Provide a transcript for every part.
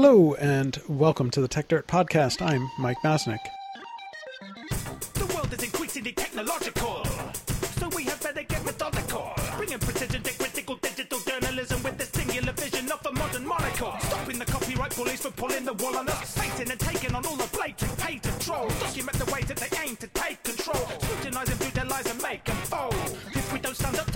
Hello, and welcome to the Techdirt Podcast. I'm Mike Masnick. The world is increasingly technological, so we have better get methodical. Bringing precision to critical digital journalism with the singular vision of a modern monocle. Stopping the copyright bullies pulling the wool on us. And taking on all the blatant. Document the that they aim to take control. Scrutinize and and make them fold. If we don't stand up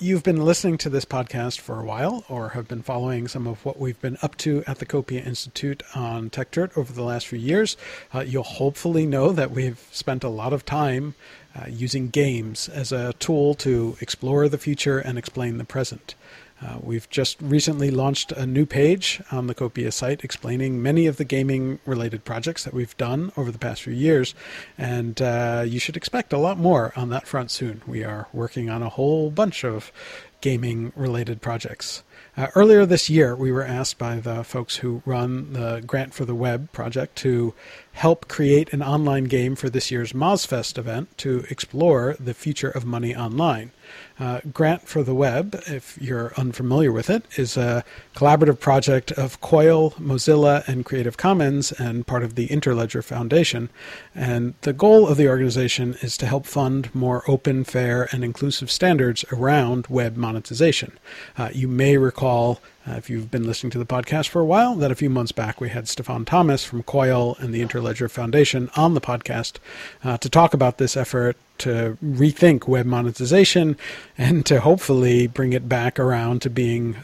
you've been listening to this podcast for a while or have been following some of what we've been up to at the Copia Institute on Techdirt over the last few years, uh, you'll hopefully know that we've spent a lot of time uh, using games as a tool to explore the future and explain the present. Uh, we've just recently launched a new page on the Copia site explaining many of the gaming related projects that we've done over the past few years, and uh, you should expect a lot more on that front soon. We are working on a whole bunch of gaming related projects. Uh, earlier this year, we were asked by the folks who run the Grant for the Web project to help create an online game for this year's MozFest event to explore the future of money online. Uh, Grant for the Web, if you're unfamiliar with it, is a collaborative project of Coil, Mozilla, and Creative Commons, and part of the Interledger Foundation. And the goal of the organization is to help fund more open, fair, and inclusive standards around web monetization. Uh, you may recall uh, if you've been listening to the podcast for a while, that a few months back we had Stefan Thomas from Coil and the Interledger Foundation on the podcast uh, to talk about this effort to rethink web monetization and to hopefully bring it back around to being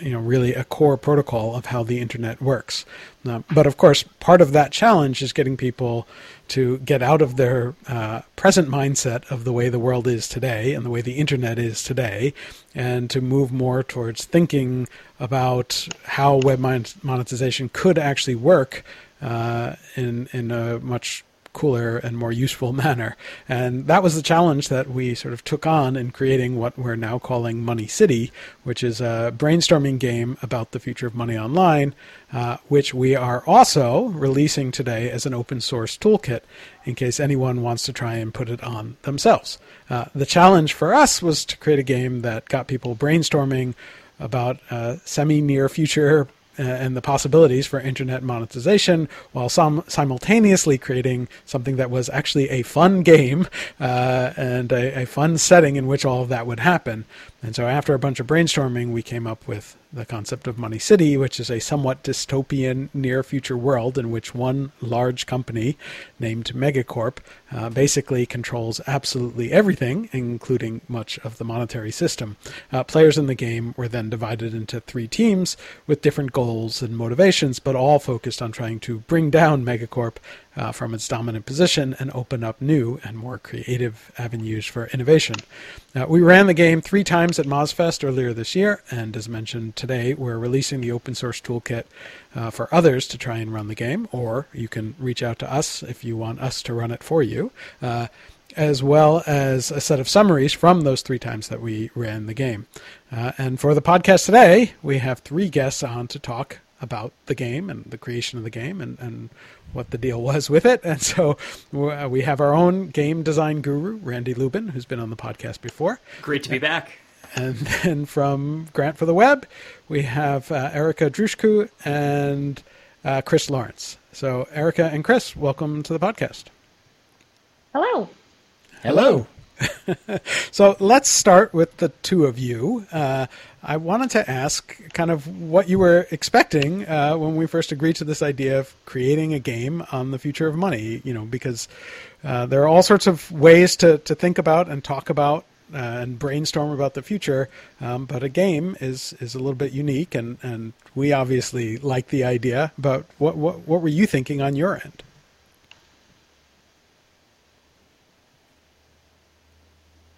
you know really a core protocol of how the internet works. But of course part of that challenge is getting people to get out of their uh, present mindset of the way the world is today and the way the internet is today and to move more towards thinking about how web monetization could actually work uh, in in a much cooler and more useful manner. And that was the challenge that we sort of took on in creating what we're now calling Money City, which is a brainstorming game about the future of money online, uh, which we are also releasing today as an open source toolkit in case anyone wants to try and put it on themselves. Uh, the challenge for us was to create a game that got people brainstorming about semi near future and the possibilities for internet monetization while sim- simultaneously creating something that was actually a fun game uh, and a, a, fun setting in which all of that would happen. And so, after a bunch of brainstorming, we came up with the concept of Money City, which is a somewhat dystopian near future world in which one large company named Megacorp uh, basically controls absolutely everything, including much of the monetary system. Uh, players in the game were then divided into three teams with different goals and motivations, but all focused on trying to bring down Megacorp uh, from its dominant position and open up new and more creative avenues for innovation. Uh, we ran the game three times at MozFest earlier this year, and as mentioned today, we're releasing the open source toolkit uh, for others to try and run the game, or you can reach out to us if you want us to run it for you. As well as a set of summaries from those three times that we ran the game. Uh, and for the podcast today, we have three guests on to talk about the game and the creation of the game and, and what the deal was with it. And so uh, we have our own game design guru, Randy Lubin, who's been on the podcast before. Great to be back. And then from Grant for the Web, we have uh, Erica Drushka and uh, Chris Lawrence. So, Erica and Chris, welcome to the podcast. Hello. Hello. so let's start with the two of you. Uh, I wanted to ask kind of what you were expecting uh, when we first agreed to this idea of creating a game on the future of money. You know, because uh, there are all sorts of ways to, to think about and talk about uh, and brainstorm about the future, um, but a game is is a little bit unique, and, and we obviously like the idea. But what what what were you thinking on your end?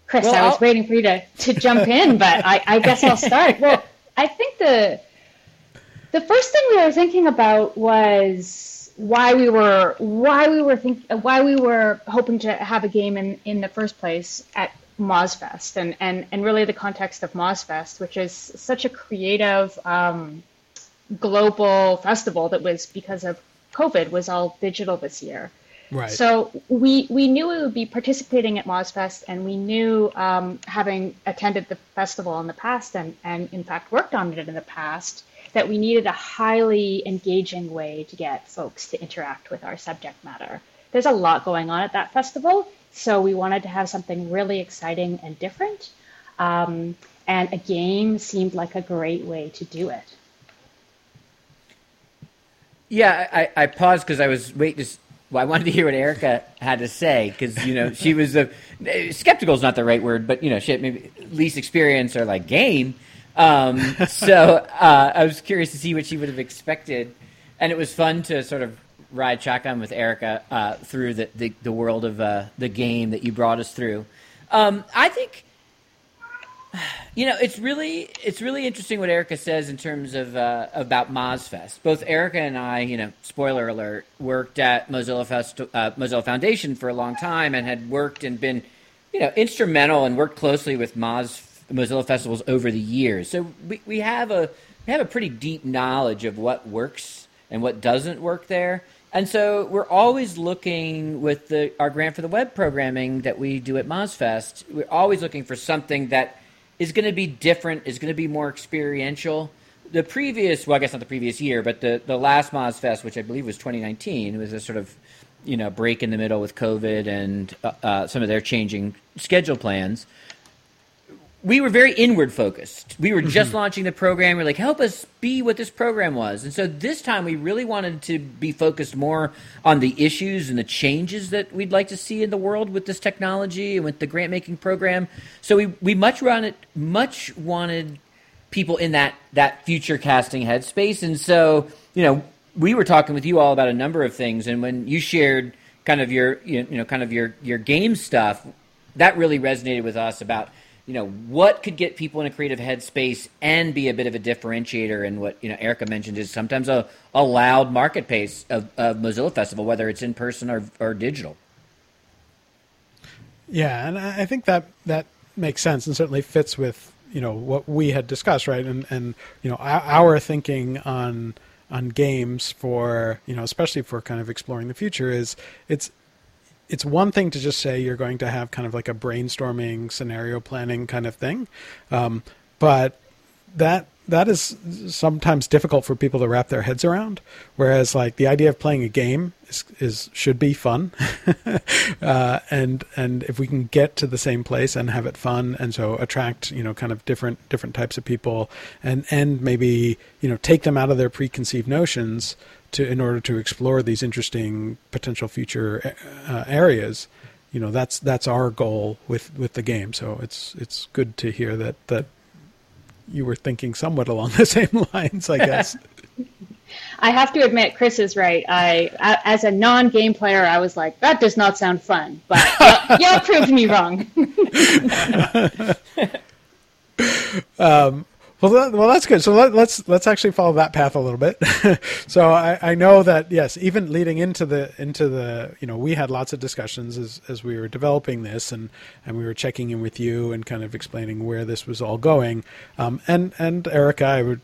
Chris, well, I was I'll... waiting for you to, to jump in, but I, I guess I'll start. Well, I think the the first thing we were thinking about was why we were why we were think why we were hoping to have a game in, in the first place at MozFest and, and, and really the context of MozFest, which is such a creative um, global festival that was because of COVID was all digital this year. Right. So we we knew we would be participating at MozFest, and we knew, um, having attended the festival in the past and and in fact worked on it in the past, that we needed a highly engaging way to get folks to interact with our subject matter. There's a lot going on at that festival, so we wanted to have something really exciting and different. Um, and a game seemed like a great way to do it. Yeah, I, I paused because I was waiting to. Well, I wanted to hear what Erica had to say because you know she was a skeptical is not the right word, but you know she had maybe least experience or like game. Um, so uh, I was curious to see what she would have expected, and it was fun to sort of ride shotgun with Erica uh, through the, the, the world of uh, the game that you brought us through. Um, I think you know, it's really it's really interesting what Erica says in terms of uh, about MozFest. Both Erica and I, you know, spoiler alert, worked at Mozilla Fest, uh, Mozilla Foundation for a long time and had worked and been, you know, instrumental and worked closely with Moz Mozilla festivals over the years. So we, we have a we have a pretty deep knowledge of what works and what doesn't work there. And so we're always looking with the our grant for the web programming that we do at MozFest. We're always looking for something that is going to be different, is going to be more experiential. The previous, well, I guess not the previous year, but the, the last MozFest, which I believe was 2019, was a sort of you know break in the middle with COVID and uh, uh, some of their changing schedule plans we were very inward focused. We were just mm-hmm. launching the program. We are like, help us be what this program was. And so this time we really wanted to be focused more on the issues and the changes that we'd like to see in the world with this technology and with the grant making program. So we, we much wanted much wanted people in that that future casting headspace. And so, you know, we were talking with you all about a number of things and when you shared kind of your you know kind of your your game stuff, that really resonated with us about you know what could get people in a creative headspace and be a bit of a differentiator and what you know erica mentioned is sometimes a, a loud market pace of, of mozilla festival whether it's in person or, or digital. Yeah and i think that that makes sense and certainly fits with you know what we had discussed right? And and you know our thinking on on games for you know especially for kind of exploring the future is it's it's one thing to just say you're going to have kind of like a brainstorming scenario planning kind of thing. Um, but that that is sometimes difficult for people to wrap their heads around. Whereas like the idea of playing a game is, is should be fun. Uh, and and if we can get to the same place and have it fun and so attract you know kind of different different types of people and and maybe you know take them out of their preconceived notions to in order to explore these interesting potential future uh, areas you know that's that's our goal with with the game. So it's it's good to hear that that you were thinking somewhat along the same lines i guess I have to admit, Chris is right. I, as a non-game player, I was like, that does not sound fun. But y'all proved me wrong. um, well, that, well, that's good. So let, us let's, let's actually follow that path a little bit. so I, I know that yes, even leading into the into the you know we had lots of discussions as as we were developing this and and we were checking in with you and kind of explaining where this was all going. Um, and and Erica, I would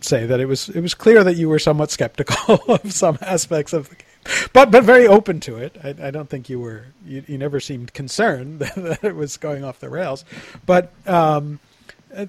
say that it was it was clear that you were somewhat skeptical of some aspects of the game, but but very open to it. I, I don't think you were you, you never seemed concerned that it was going off the rails, but. Um, uh,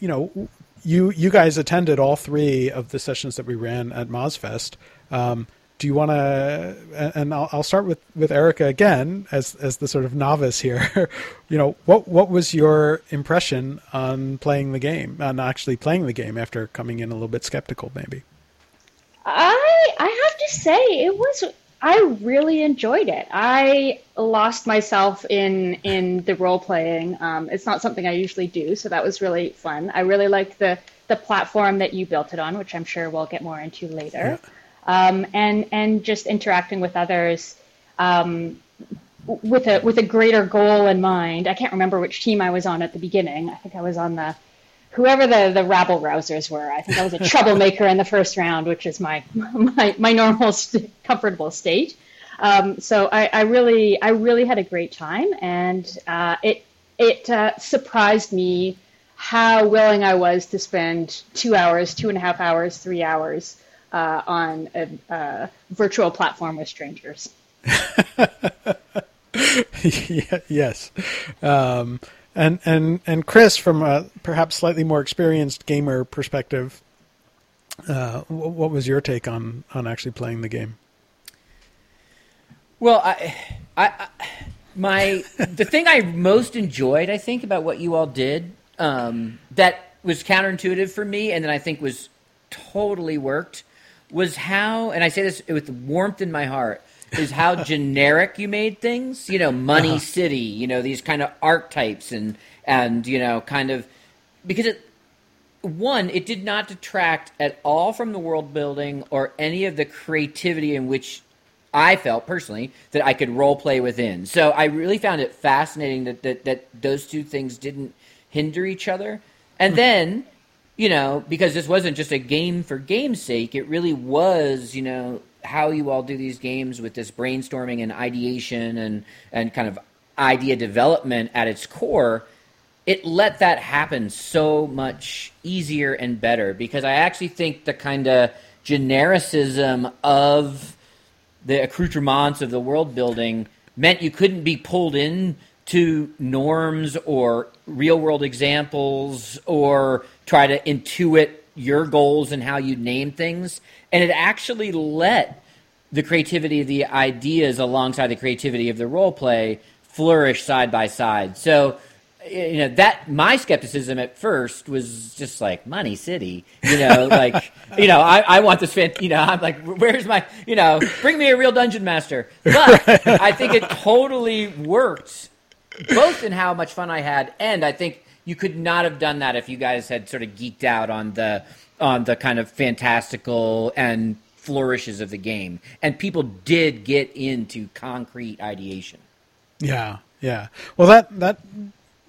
you know, you you guys attended all three of the sessions that we ran at MozFest. Um, do you want to? And I'll, I'll, start with, with Erica again as as the sort of novice here. you know, what what was your impression on playing the game, on actually playing the game after coming in a little bit skeptical, maybe? I I have to say it was I really enjoyed it. I lost myself in in the role playing. Um, it's not something I usually do, so that was really fun. I really liked the the platform that you built it on, which I'm sure we'll get more into later, yeah. um, and and just interacting with others um, with a with a greater goal in mind. I can't remember which team I was on at the beginning. I think I was on the whoever the, the rabble rousers were. I think I was a troublemaker in the first round, which is my my, my normal st- comfortable state. Um, so I, I, really I really had a great time, and uh, it it uh, surprised me how willing I was to spend two hours, two and a half hours, three hours uh, on a, a virtual platform with strangers. yes. Um, and and and Chris, from a perhaps slightly more experienced gamer perspective, uh, what was your take on on actually playing the game? Well, I, I, I my the thing I most enjoyed, I think, about what you all did um, that was counterintuitive for me, and then I think was totally worked was how, and I say this with warmth in my heart, is how generic you made things. You know, Money uh-huh. City. You know, these kind of archetypes and and you know, kind of because it one, it did not detract at all from the world building or any of the creativity in which I felt personally that I could role play within. So I really found it fascinating that that, that those two things didn't hinder each other. And hmm. then, you know, because this wasn't just a game for game's sake, it really was, you know, how you all do these games with this brainstorming and ideation and and kind of idea development at its core it let that happen so much easier and better. Because I actually think the kind of genericism of the accoutrements of the world building meant you couldn't be pulled in to norms or real world examples or try to intuit your goals and how you name things. And it actually let the creativity of the ideas alongside the creativity of the role play flourish side by side. So you know that my skepticism at first was just like money city you know like you know I, I want this fan you know i'm like where's my you know bring me a real dungeon master but i think it totally worked both in how much fun i had and i think you could not have done that if you guys had sort of geeked out on the on the kind of fantastical and flourishes of the game. And people did get into concrete ideation. Yeah yeah. Well that that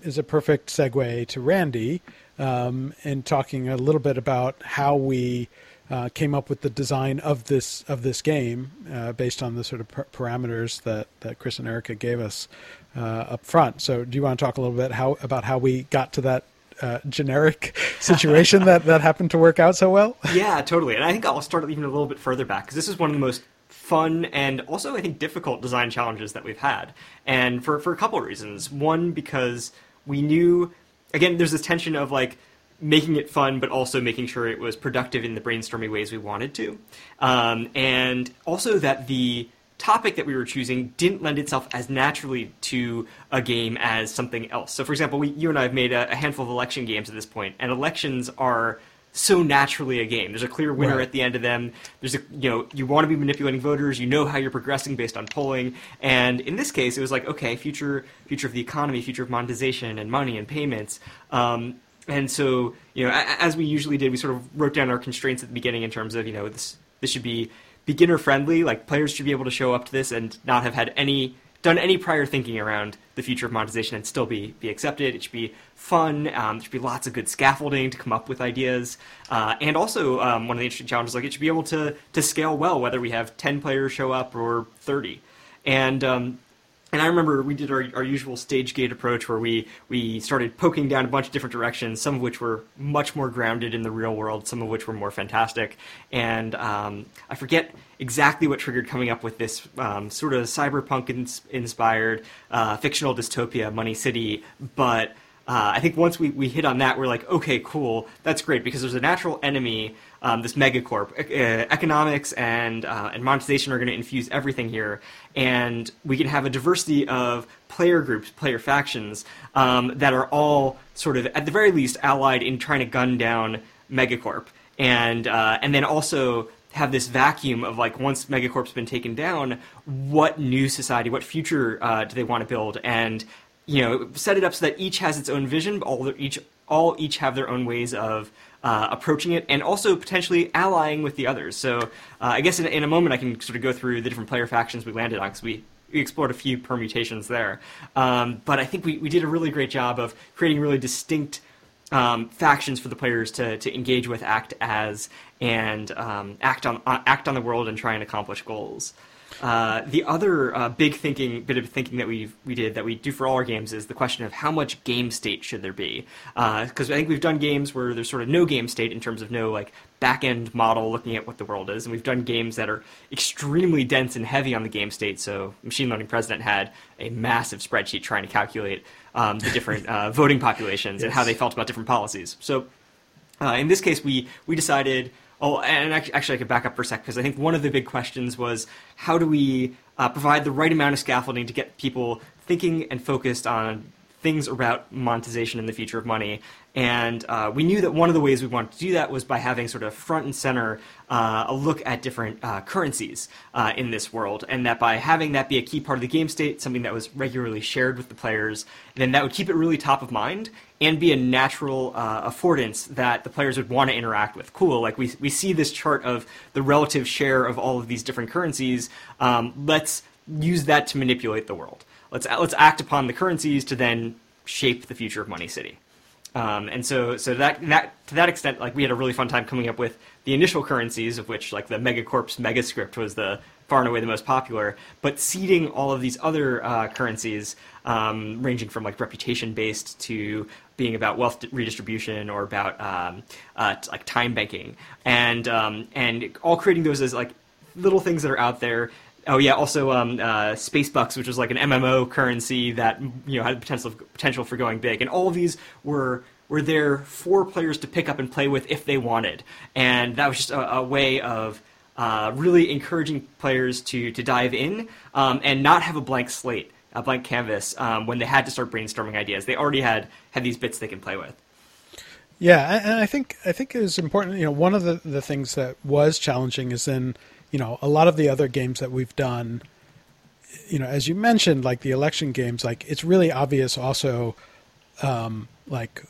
is a perfect segue to Randy um, and talking a little bit about how we uh, came up with the design of this of this game uh, based on the sort of per- parameters that, that Chris and Erica gave us uh, up front. So, do you want to talk a little bit how about how we got to that uh, generic situation that, that happened to work out so well? Yeah, totally. And I think I'll start even a little bit further back because this is one of the most fun and also I think difficult design challenges that we've had, and for for a couple of reasons. One because we knew again there's this tension of like making it fun but also making sure it was productive in the brainstormy ways we wanted to um, and also that the topic that we were choosing didn't lend itself as naturally to a game as something else so for example we, you and i have made a, a handful of election games at this point and elections are so naturally a game. There's a clear winner right. at the end of them. There's a you know you want to be manipulating voters. You know how you're progressing based on polling. And in this case, it was like okay, future future of the economy, future of monetization and money and payments. Um, and so you know as we usually did, we sort of wrote down our constraints at the beginning in terms of you know this this should be beginner friendly. Like players should be able to show up to this and not have had any done any prior thinking around the future of monetization and still be be accepted. It should be fun. Um, there should be lots of good scaffolding to come up with ideas, uh, and also um, one of the interesting challenges like it should be able to to scale well, whether we have ten players show up or thirty. And um, and I remember we did our, our usual stage gate approach where we, we started poking down a bunch of different directions, some of which were much more grounded in the real world, some of which were more fantastic. And um, I forget exactly what triggered coming up with this um, sort of cyberpunk ins- inspired uh, fictional dystopia, Money City, but uh, I think once we, we hit on that, we're like, okay, cool, that's great because there's a natural enemy, um, this megacorp. E- economics and uh, and monetization are going to infuse everything here, and we can have a diversity of player groups, player factions um, that are all sort of, at the very least, allied in trying to gun down megacorp, and uh, and then also have this vacuum of like once megacorp's been taken down what new society what future uh, do they want to build? And you know, set it up so that each has its own vision, all each all each have their own ways of uh, approaching it, and also potentially allying with the others. So uh, I guess in, in, a moment I can sort of go through the different player factions we landed on because we, we explored a few permutations there. Um, but I think we, we did a really great job of creating really distinct um, factions for the players to, to engage with, act as, and um, act on uh, act on the world and try and accomplish goals. Uh, the other uh, big thinking bit of thinking that we we did that we do for all our games is the question of how much game state should there be? Because uh, I think we've done games where there's sort of no game state in terms of no like back end model looking at what the world is, and we've done games that are extremely dense and heavy on the game state. So Machine Learning President had a massive spreadsheet trying to calculate um, the different uh, voting populations yes. and how they felt about different policies. So uh, in this case, we we decided Oh, and actually, I could back up for a sec because I think one of the big questions was how do we uh, provide the right amount of scaffolding to get people thinking and focused on things about monetization and the future of money. And uh, we knew that one of the ways we wanted to do that was by having sort of front and center uh, a look at different uh, currencies uh, in this world, and that by having that be a key part of the game state, something that was regularly shared with the players, then that would keep it really top of mind and be a natural uh, affordance that the players would want to interact with. Cool, like we we see this chart of the relative share of all of these different currencies. Um, let's use that to manipulate the world let's let's act upon the currencies to then shape the future of Money City. Um, and so, so that that to that extent, like we had a really fun time coming up with the initial currencies, of which like the Megacorp's Megascript was the far and away the most popular. But seeding all of these other uh, currencies, um, ranging from like reputation based to being about wealth redistribution or about um, uh, like time banking, and um, and all creating those as like little things that are out there Oh yeah, also um, uh, Space Bucks, which was like an MMO currency that you know had potential potential for going big, and all of these were were there for players to pick up and play with if they wanted, and that was just a, a way of uh, really encouraging players to to dive in um, and not have a blank slate, a blank canvas um, when they had to start brainstorming ideas. They already had had these bits they can play with. Yeah, and I think I think it was important. You know, one of the, the things that was challenging is in you know, a lot of the other games that we've done, you know, as you mentioned, like the election games, like it's really obvious also, um, like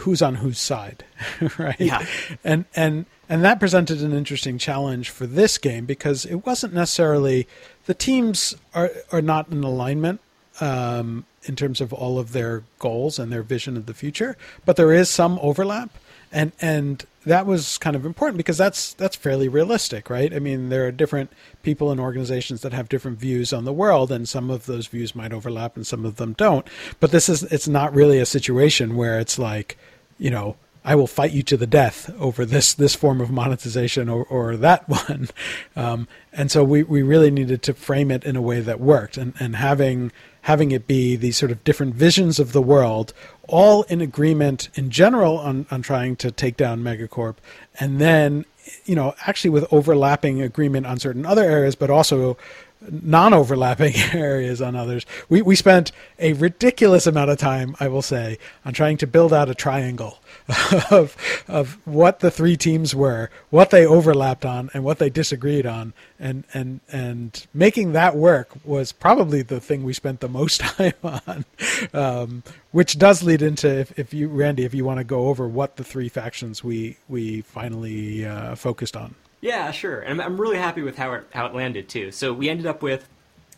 who's on whose side, right? Yeah. And and and that presented an interesting challenge for this game because it wasn't necessarily the teams are are not in alignment um, in terms of all of their goals and their vision of the future, but there is some overlap and and that was kind of important because that's that's fairly realistic, right? I mean, there are different people and organizations that have different views on the world, and some of those views might overlap, and some of them don't. But this is it's not really a situation where it's like, you know, I will fight you to the death over this this form of monetization or, or that one. Um, and so we, we really needed to frame it in a way that worked, and and having having it be these sort of different visions of the world all in agreement in general on, on trying to take down Megacorp, and then, you know, actually with overlapping agreement on certain other areas, but also non-overlapping areas on others. We we spent a ridiculous amount of time, I will say, on trying to build out a triangle of of what the three teams were, what they overlapped on, and what they disagreed on, and and and making that work was probably the thing we spent the most time on. Um, which does lead into if, if you Randy, if you want to go over what the three factions we we finally uh, focused on. Yeah, sure. And I'm, I'm really happy with how it, how it landed, too. So we ended up with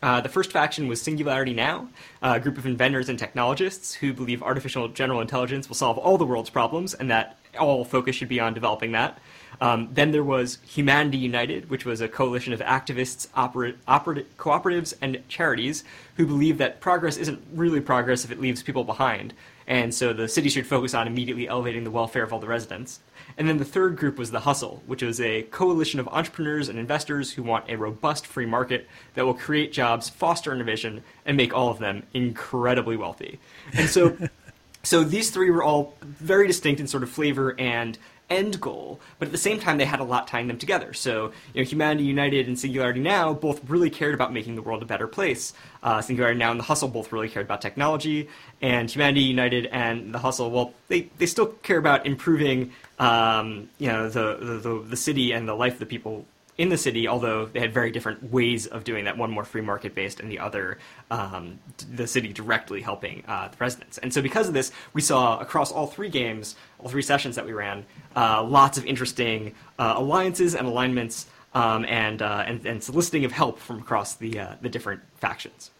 uh, the first faction was Singularity Now, a group of inventors and technologists who believe artificial general intelligence will solve all the world's problems and that all focus should be on developing that. Um, then there was Humanity United, which was a coalition of activists, opera, opera, cooperatives, and charities who believe that progress isn't really progress if it leaves people behind. And so the city should focus on immediately elevating the welfare of all the residents. And then the third group was the Hustle, which was a coalition of entrepreneurs and investors who want a robust free market that will create jobs, foster innovation, and make all of them incredibly wealthy. And so, so these three were all very distinct in sort of flavor and end goal, but at the same time they had a lot tying them together. So, you know, Humanity United and Singularity Now both really cared about making the world a better place. Uh, Singularity Now and the Hustle both really cared about technology, and Humanity United and the Hustle, well, they, they still care about improving, um, you know, the, the, the, the city and the life of the people in the city, although they had very different ways of doing that. One more free market based, and the other um, the city directly helping uh, the residents. And so, because of this, we saw across all three games, all three sessions that we ran, uh, lots of interesting uh, alliances and alignments, um, and, uh, and, and soliciting of help from across the uh, the different factions.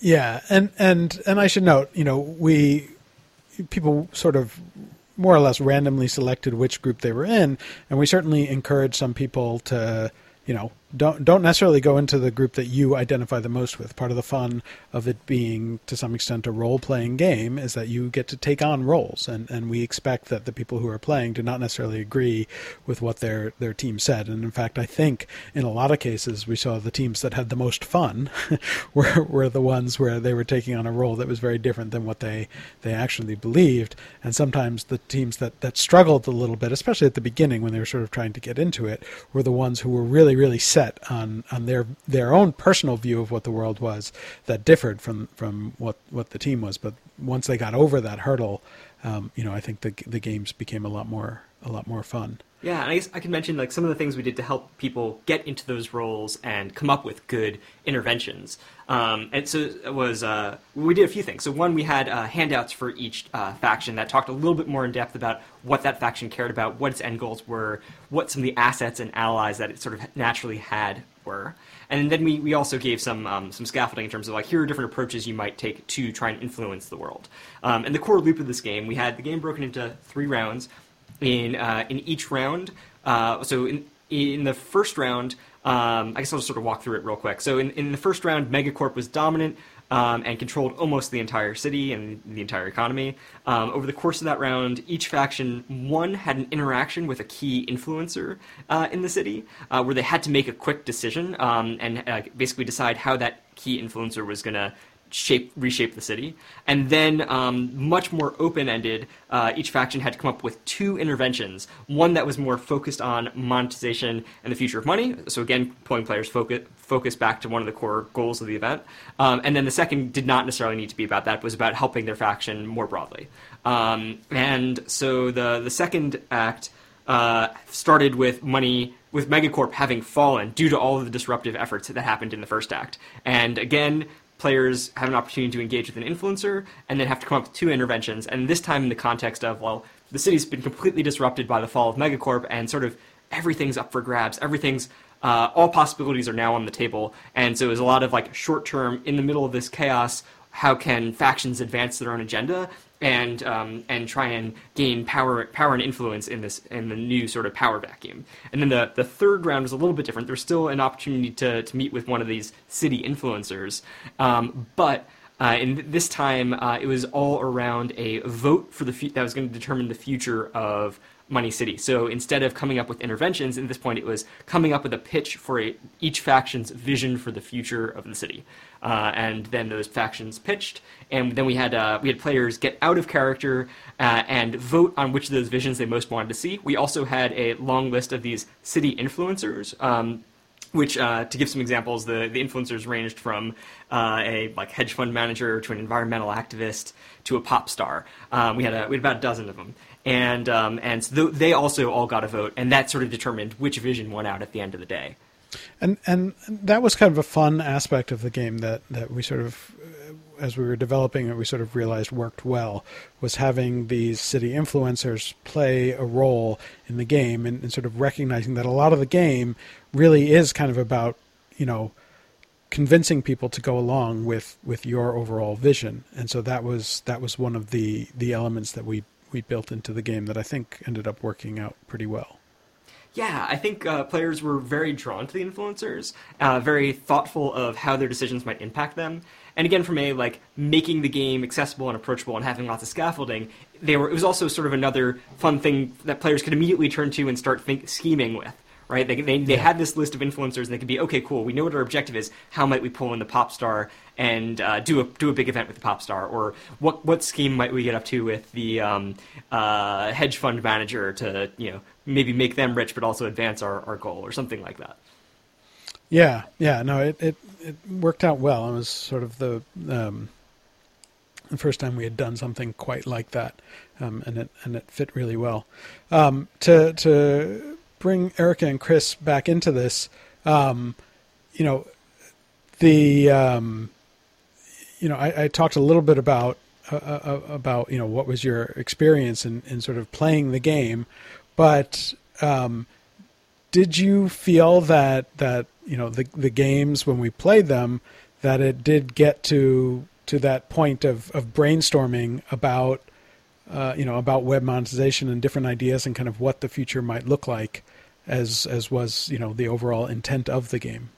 Yeah, and and and I should note, you know, we people sort of more or less randomly selected which group they were in, and we certainly encourage some people to, you know, don't don't necessarily go into the group that you identify the most with. Part of the fun of it being to some extent a role playing game is that you get to take on roles, and, and we expect that the people who are playing do not necessarily agree with what their their team said. And in fact, I think in a lot of cases we saw the teams that had the most fun were were the ones where they were taking on a role that was very different than what they they actually believed. And sometimes the teams that that struggled a little bit, especially at the beginning when they were sort of trying to get into it, were the ones who were really really set on on their their own personal view of what the world was that differed from from what what the team was. But once they got over that hurdle, um, you know, I think the the games became a lot more a lot more fun. Yeah, and I guess I can mention like some of the things we did to help people get into those roles and come up with good interventions. Um, and so it was uh, we did a few things. So one, we had uh, handouts for each uh, faction that talked a little bit more in depth about what that faction cared about, what its end goals were, what some of the assets and allies that it sort of naturally had were. And then we, we also gave some um, some scaffolding in terms of like here are different approaches you might take to try and influence the world. Um, and the core loop of this game, we had the game broken into three rounds in uh, in each round. Uh, so in in the first round, um, I guess I'll just sort of walk through it real quick. So in, in the first round, Megacorp was dominant um, and controlled almost the entire city and the entire economy. Um, over the course of that round, each faction one had an interaction with a key influencer uh, in the city, uh, where they had to make a quick decision um, and uh, basically decide how that key influencer was going to shape reshape the city. And then um, much more open-ended uh, each faction had to come up with two interventions. One that was more focused on monetization and the future of money. So again pulling players focus, focus back to one of the core goals of the event. Um, and then the second did not necessarily need to be about that. It was about helping their faction more broadly. Um, and so the, the second act uh, started with money with megacorp having fallen due to all of the disruptive efforts that happened in the first act. And again players have an opportunity to engage with an influencer and then have to come up with two interventions. And this time in the context of, well, the city's been completely disrupted by the fall of Megacorp and sort of everything's up for grabs. Everything's, uh, all possibilities are now on the table. And so there's a lot of like short term, in the middle of this chaos, how can factions advance their own agenda and um, and try and gain power power and influence in this in the new sort of power vacuum. And then the the third round is a little bit different. There's still an opportunity to to meet with one of these city influencers, um, but. Uh, and this time, uh, it was all around a vote for the fu- that was going to determine the future of Money City. So instead of coming up with interventions, at this point, it was coming up with a pitch for a, each faction's vision for the future of the city. Uh, and then those factions pitched, and then we had uh, we had players get out of character uh, and vote on which of those visions they most wanted to see. We also had a long list of these city influencers. Um, which, uh, to give some examples, the, the influencers ranged from uh, a like hedge fund manager to an environmental activist to a pop star. Um, we had a, we had about a dozen of them, and um, and so they also all got a vote, and that sort of determined which vision won out at the end of the day. And and that was kind of a fun aspect of the game that that we sort of as we were developing it, we sort of realized worked well was having these city influencers play a role in the game and, and, sort of recognizing that a lot of the game really is kind of about, you know, convincing people to go along with, with your overall vision. And so that was that was one of the, the elements that we, we built into the game that I think ended up working out pretty well yeah, I think uh, players were very drawn to the influencers, uh, very thoughtful of how their decisions might impact them. And again, from a like making the game accessible and approachable and having lots of scaffolding, they were. It was also sort of another fun thing that players could immediately turn to and start think, scheming with right? They, they, they yeah. had this list of influencers, and they could be, okay, cool, we know what our objective is. How might we pull in the pop star and uh, do a do a big event with the pop star? Or what what scheme might we get up to with the um, uh, hedge fund manager to you know maybe make them rich, but also advance our, our goal, or something like that? Yeah, yeah, no, it it, it worked out well. It was sort of the um, the first time we had done something quite like that, um, and it and it fit really well. Um, to to bring Erica and Chris back into this, um, you know, the um, you know, I, I, talked a little bit about uh, uh, uh, about you know what was your experience in, in sort of playing the game, but um, did you feel that that you know the the games when we played them that it did get to to that point of, of brainstorming about uh, you know about web monetization and different ideas and kind of what the future might look like as as was you know the overall intent of the game.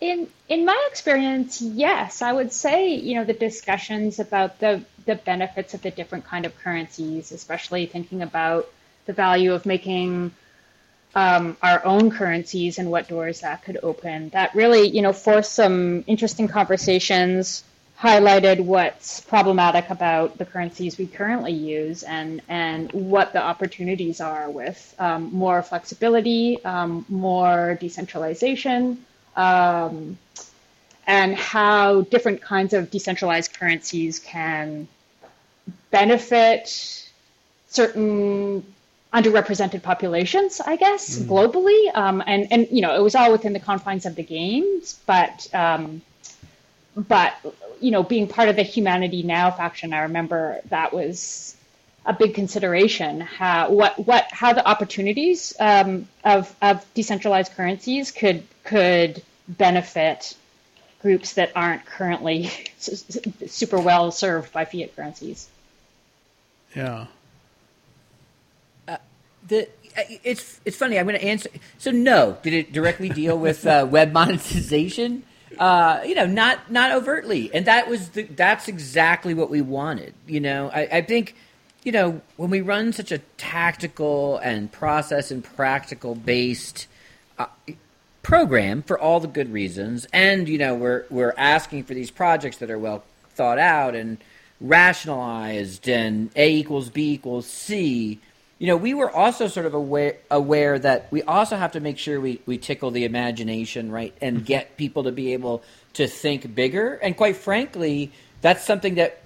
In in my experience, yes, I would say you know the discussions about the the benefits of the different kind of currencies, especially thinking about the value of making um, our own currencies and what doors that could open. That really, you know, forced some interesting conversations, highlighted what's problematic about the currencies we currently use, and and what the opportunities are with um, more flexibility, um, more decentralization. Um, and how different kinds of decentralized currencies can benefit certain underrepresented populations, I guess, mm. globally. Um, and and you know, it was all within the confines of the games, but um, but you know, being part of the Humanity Now faction, I remember that was a big consideration. How what what how the opportunities um, of of decentralized currencies could could benefit groups that aren't currently super well served by fiat currencies. Yeah. Uh, the uh, it's it's funny. I'm going to answer. So no, did it directly deal with uh, web monetization? Uh, you know, not not overtly, and that was the, that's exactly what we wanted. You know, I, I think you know when we run such a tactical and process and practical based uh, program for all the good reasons, and you know we're we're asking for these projects that are well thought out and rationalized and A equals B equals C, you know, we were also sort of aware aware that we also have to make sure we, we tickle the imagination, right, and mm-hmm. get people to be able to think bigger. And quite frankly, that's something that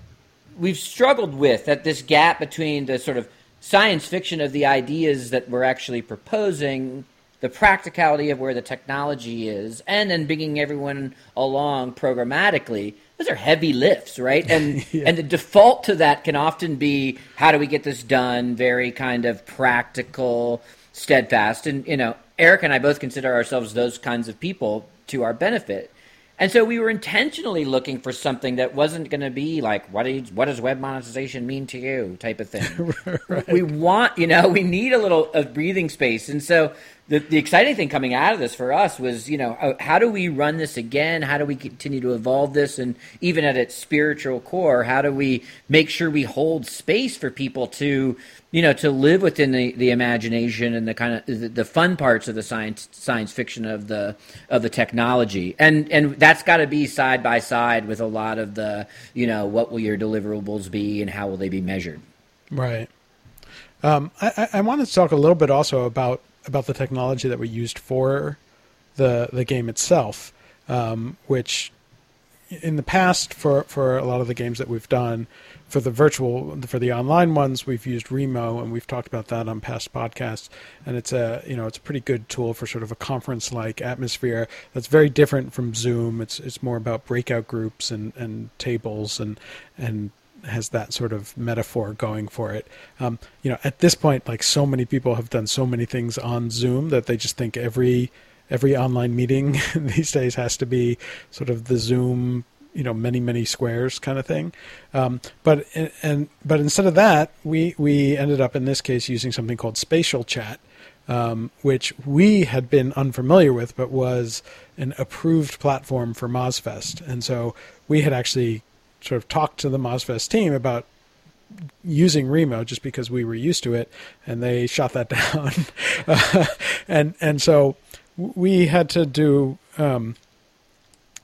we've struggled with that this gap between the sort of science fiction of the ideas that we're actually proposing, the practicality of where the technology is, and then bringing everyone along programmatically those are heavy lifts, right? And yeah. and the default to that can often be how do we get this done? Very kind of practical, steadfast. And you know, Eric and I both consider ourselves those kinds of people to our benefit. And so we were intentionally looking for something that wasn't going to be like, what, is, what does web monetization mean to you type of thing. right. We want, you know, we need a little of breathing space. And so the, the exciting thing coming out of this for us was, you know, uh, how do we run this again? How do we continue to evolve this? And even at its spiritual core, how do we make sure we hold space for people to, you know, to live within the, the imagination and the kind of the, the fun parts of the science science fiction of the of the technology, and and that's got to be side by side with a lot of the, you know, what will your deliverables be and how will they be measured? Right. Um, I, I wanted to talk a little bit also about about the technology that we used for the the game itself, um, which in the past for for a lot of the games that we've done for the virtual for the online ones we've used Remo and we've talked about that on past podcasts. And it's a you know it's a pretty good tool for sort of a conference like atmosphere that's very different from Zoom. It's it's more about breakout groups and and tables and and has that sort of metaphor going for it. Um, you know, at this point, like so many people have done so many things on Zoom that they just think every every online meeting these days has to be sort of the Zoom, you know, many many squares kind of thing. Um, but and, but instead of that, we we ended up in this case using something called SpatialChat. Um, which we had been unfamiliar with, but was an approved platform for MozFest. And so we had actually sort of talked to the MozFest team about using Remo just because we were used to it, and they shot that down. uh, and and so we had to do. Um,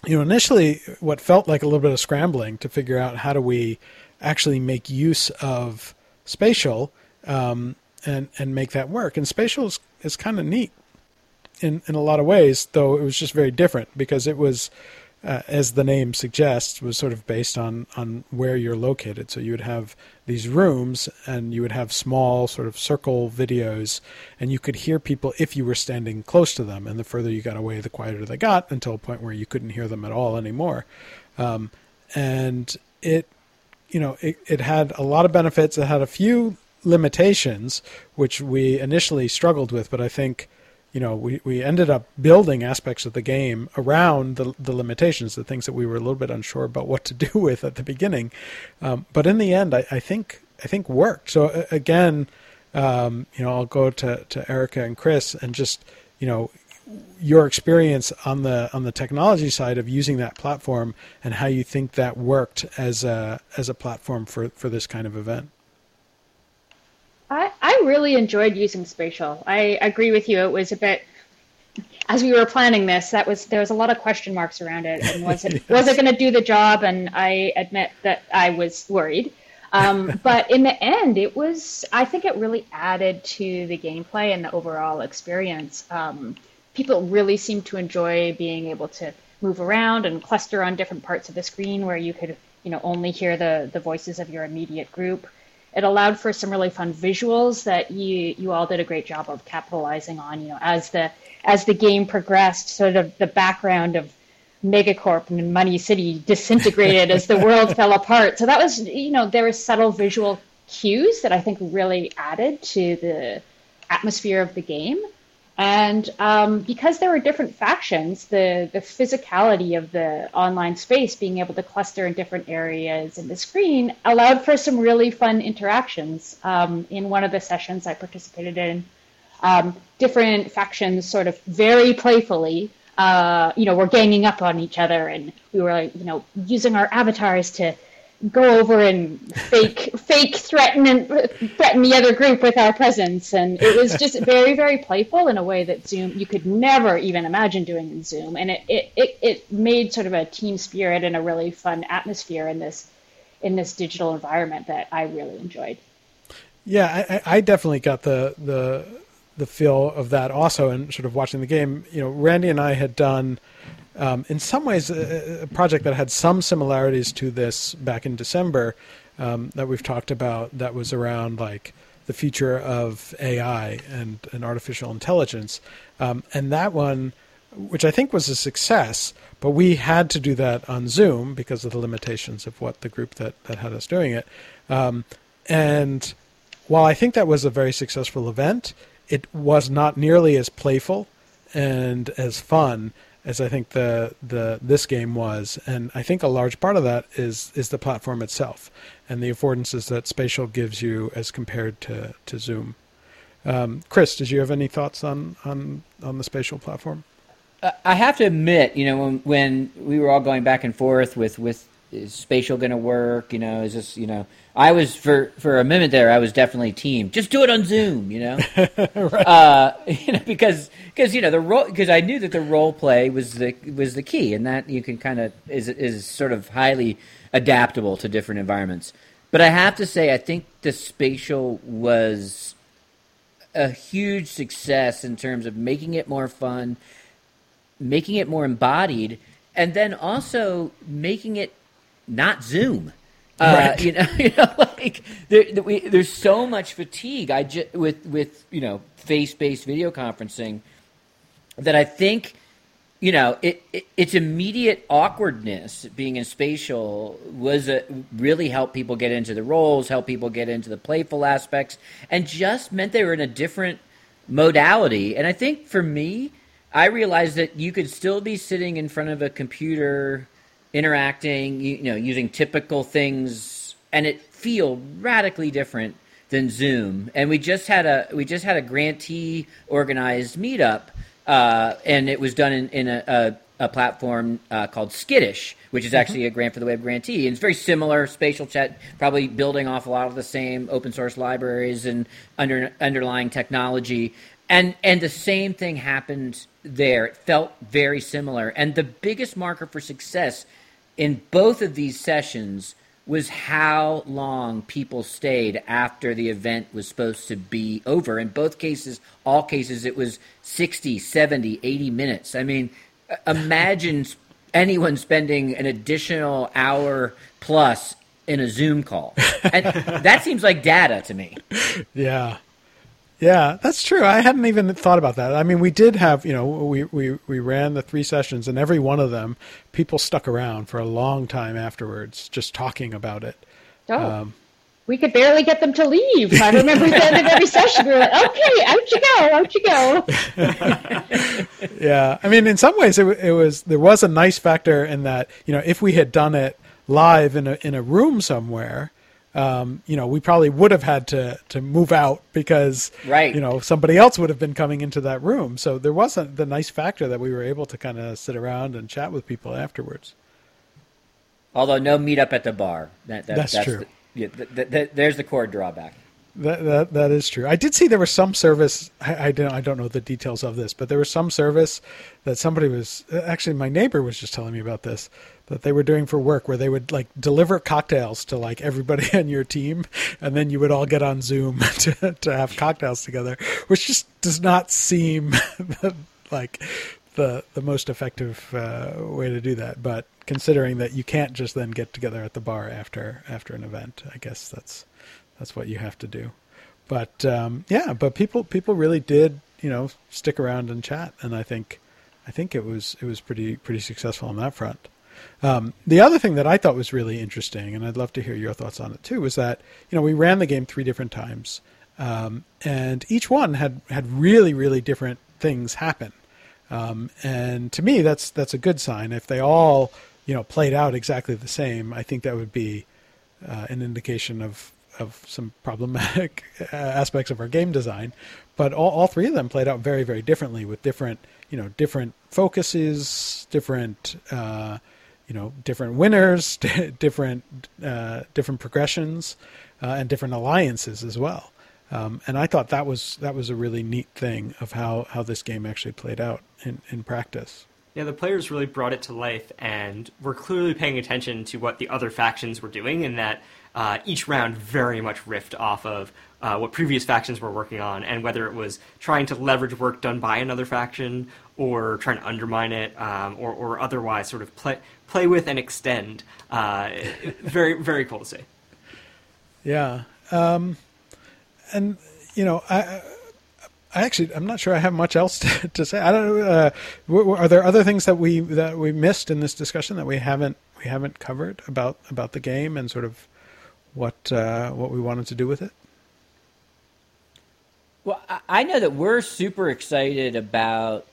you know, initially, what felt like a little bit of scrambling to figure out how do we actually make use of spatial um, and and make that work. And spatial is, is kind of neat in in a lot of ways, though it was just very different because it was uh, as the name suggests, was sort of based on on where you're located. So you would have these rooms, and you would have small sort of circle videos, and you could hear people if you were standing close to them. And the further you got away, the quieter they got, until a point where you couldn't hear them at all anymore. Um, and it, you know, it, it had a lot of benefits. It had a few limitations, which we initially struggled with, but I think you know, we, we ended up building aspects of the game around the, the limitations, the things that we were a little bit unsure about what to do with at the beginning. Um, but in the end, I, I think I think worked. So again, um, you know, I'll go to, to Erica and Chris and just, you know, your experience on the on the technology side of using that platform and how you think that worked as a as a platform for, for this kind of event. I, I really enjoyed using spatial. I agree with you. It was a bit as we were planning this, that was there was a lot of question marks around it. And was it yes. was it going to do the job? And I admit that I was worried. Um, but in the end, it was. I think it really added to the gameplay and the overall experience. Um, people really seemed to enjoy being able to move around and cluster on different parts of the screen where you could, you know, only hear the the voices of your immediate group. It allowed for some really fun visuals that you you all did a great job of capitalizing on. You know, as the as the game progressed, sort of the background of Megacorp and Money City disintegrated as the world fell apart. So that was, you know, there were subtle visual cues that I think really added to the atmosphere of the game. And um, because there were different factions, the, the physicality of the online space being able to cluster in different areas in the screen allowed for some really fun interactions. Um, in one of the sessions I participated in, um, different factions sort of very playfully, uh, you know, were ganging up on each other, and we were, you know, using our avatars to go over and fake fake threaten and threaten the other group with our presence. And it was just very very playful in a way that zoom you could never even imagine doing in zoom. And it, it, it, it made sort of a team spirit and a really fun atmosphere in this in this digital environment that i really enjoyed. Yeah i, I definitely got the the the feel of that also and sort of watching the game. You know, Randy and I had done, um, in some ways, a, a, project that had some similarities to this back in December um, that we've talked about that was around like the future of AI and, and artificial intelligence. Um, and that one, which I think was a success, but we had to do that on Zoom because of the limitations of what the group that, that had us doing it. Um, and while I think that was a very successful event, it was not nearly as playful and as fun as I think the the this game was, and I think a large part of that is is the platform itself and the affordances that Spatial gives you as compared to to Zoom. Um, Chris, did you have any thoughts on on on the Spatial platform? I have to admit, you know, when when we were all going back and forth with with is spatial going to work? You know, is this, you know, I was for, for a minute there, I was definitely team, just do it on zoom, you know, right. uh, you know, because, because, you know, the role, because I knew that the role play was the, was the key and that you can kind of, is, is sort of highly adaptable to different environments. But I have to say, I think the spatial was a huge success in terms of making it more fun, making it more embodied, and then also making it not Zoom. Uh, right. you know, you know, like there, we, there's so much fatigue. I just, with with you know face-based video conferencing that I think you know it, it, its immediate awkwardness being in spatial was a, really helped people get into the roles, help people get into the playful aspects, and just meant they were in a different modality. And I think for me, I realized that you could still be sitting in front of a computer interacting, you, you know, using typical things, and it feel radically different than Zoom. And we just had a we just had a grantee organized meetup, uh, and it was done in, in a, a, a platform uh, called Skittish, which is actually mm-hmm. a grant for the web grantee. And it's very similar, SpatialChat, probably building off a lot of the same open source libraries and under, underlying technology. And and the same thing happened there. It felt very similar. And the biggest marker for success in both of these sessions was how long people stayed after the event was supposed to be over. In both cases, all cases, it was 60, 70, 80 minutes. I mean, imagine anyone spending an additional hour plus in a Zoom call. And that seems like data to me. Yeah. Yeah, that's true. I hadn't even thought about that. I mean, we did have, you know, we, we, we ran the three sessions, and every one of them, people stuck around for a long time afterwards, just talking about it. Oh. Um, we could barely get them to leave. I remember at the end of every session, we were like, okay, out you go, out you go. yeah. I mean, in some ways, it, it was, there was a nice factor in that, you know, if we had done it live in a, in a room somewhere, um, you know, we probably would have had to to move out because right. you know somebody else would have been coming into that room. So there wasn't the nice factor that we were able to kind of sit around and chat with people afterwards. Although no meetup at the bar. That, that that's, that's true. The, yeah, th- th- th- there's the core drawback. That, that that is true. I did see there was some service. I, I don't I don't know the details of this, but there was some service that somebody was actually my neighbor was just telling me about this that they were doing for work where they would like deliver cocktails to like everybody on your team and then you would all get on Zoom to to have cocktails together, which just does not seem like the the most effective uh, way to do that. But considering that you can't just then get together at the bar after after an event, I guess that's that's what you have to do. But um, yeah, but people people really did you know stick around and chat, and I think I think it was it was pretty pretty successful on that front. Um, the other thing that I thought was really interesting, and I'd love to hear your thoughts on it too, was that you know we ran the game three different times, um, and each one had had really really different things happen. Um, and to me, that's that's a good sign. If they all you know played out exactly the same, I think that would be uh, an indication of of some problematic aspects of our game design, but all, all three of them played out very, very differently with different, you know, different focuses, different, uh, you know, different winners, different, uh, different progressions, uh, and different alliances as well. Um, and I thought that was that was a really neat thing of how, how this game actually played out in, in practice. Yeah, the players really brought it to life, and were clearly paying attention to what the other factions were doing, and that uh, each round very much riffed off of uh, what previous factions were working on, and whether it was trying to leverage work done by another faction or trying to undermine it, um, or, or otherwise sort of play play with and extend. Uh, very very cool to see. Yeah, um, and you know I. I actually, I'm not sure I have much else to, to say. I don't. Uh, are there other things that we that we missed in this discussion that we haven't we haven't covered about about the game and sort of what uh, what we wanted to do with it? Well, I know that we're super excited about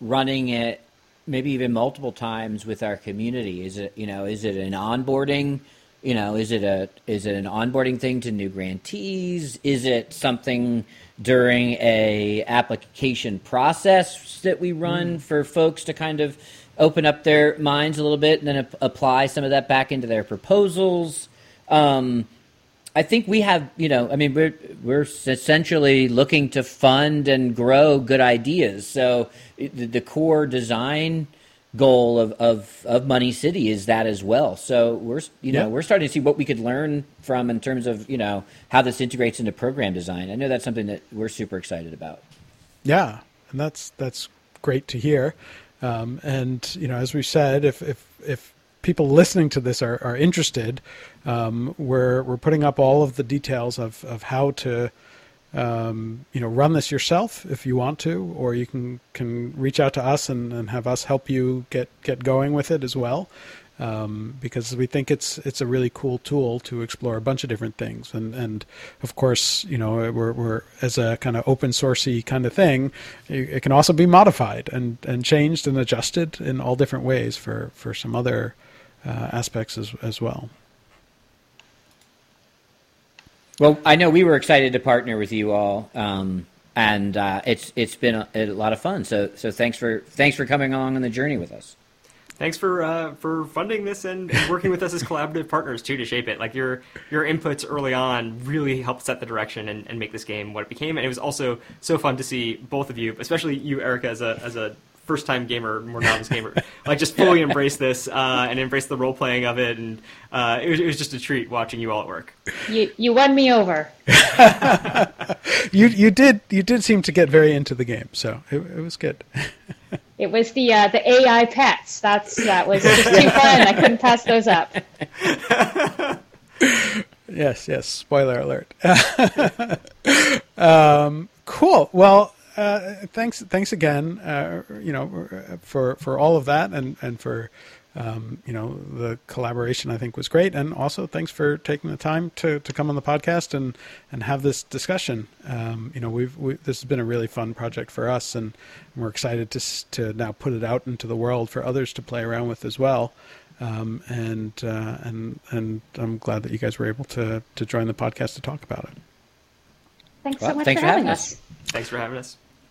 running it, maybe even multiple times with our community. Is it you know is it an onboarding? You know, is it a is it an onboarding thing to new grantees? Is it something during a application process that we run mm. for folks to kind of open up their minds a little bit and then ap- apply some of that back into their proposals? Um, I think we have, you know, I mean, we're we're essentially looking to fund and grow good ideas. So the, the core design goal of, of, of Money City is that as well. So we're you know we're starting to see what we could learn from in terms of you know how this integrates into program design. I know that's something that we're super excited about. Yeah, and that's that's great to hear. Um, and you know, as we said, if if if people listening to this are, are interested, um, we're we're putting up all of the details of, of how to um, you know run this yourself if you want to, or you can can reach out to us and, and have us help you get get going with it as well. Um, because we think it's it's a really cool tool to explore a bunch of different things, and and of course you know we're we're as a kind of open sourcey kind of thing, it, can also be modified and and changed and adjusted in all different ways for for some other uh, aspects as as well. Well, I know we were excited to partner with you all, um, and uh, it's it's been a, a, lot of fun. So so thanks for thanks for coming along on the journey with us. Thanks for uh, for funding this and, working with us as collaborative partners too to shape it. Like your your inputs early on really helped set the direction and, and make this game what it became. And it was also so fun to see both of you, especially you, Erica, as a as a first time gamer, more novice gamer, like just fully embrace this uh, and embrace the role playing of it, and uh, it, was, it was just a treat watching you all at work. You you won me over. you you did you did seem to get very into the game, so it, it was good. it was the uh, the AI pets. That's that was just too fun. I couldn't pass those up. yes, yes. Spoiler alert. um, cool. Well, uh, thanks, thanks again. Uh, you know, for for all of that and and for um, you know the collaboration. I think was great, and also thanks for taking the time to to come on the podcast and and have this discussion. Um, you know, we've we, this has been a really fun project for us, and we're excited to to now put it out into the world for others to play around with as well. Um, and uh, and and I'm glad that you guys were able to to join the podcast to talk about it. Thanks well, so much thanks for, for having us. us. Thanks for having us.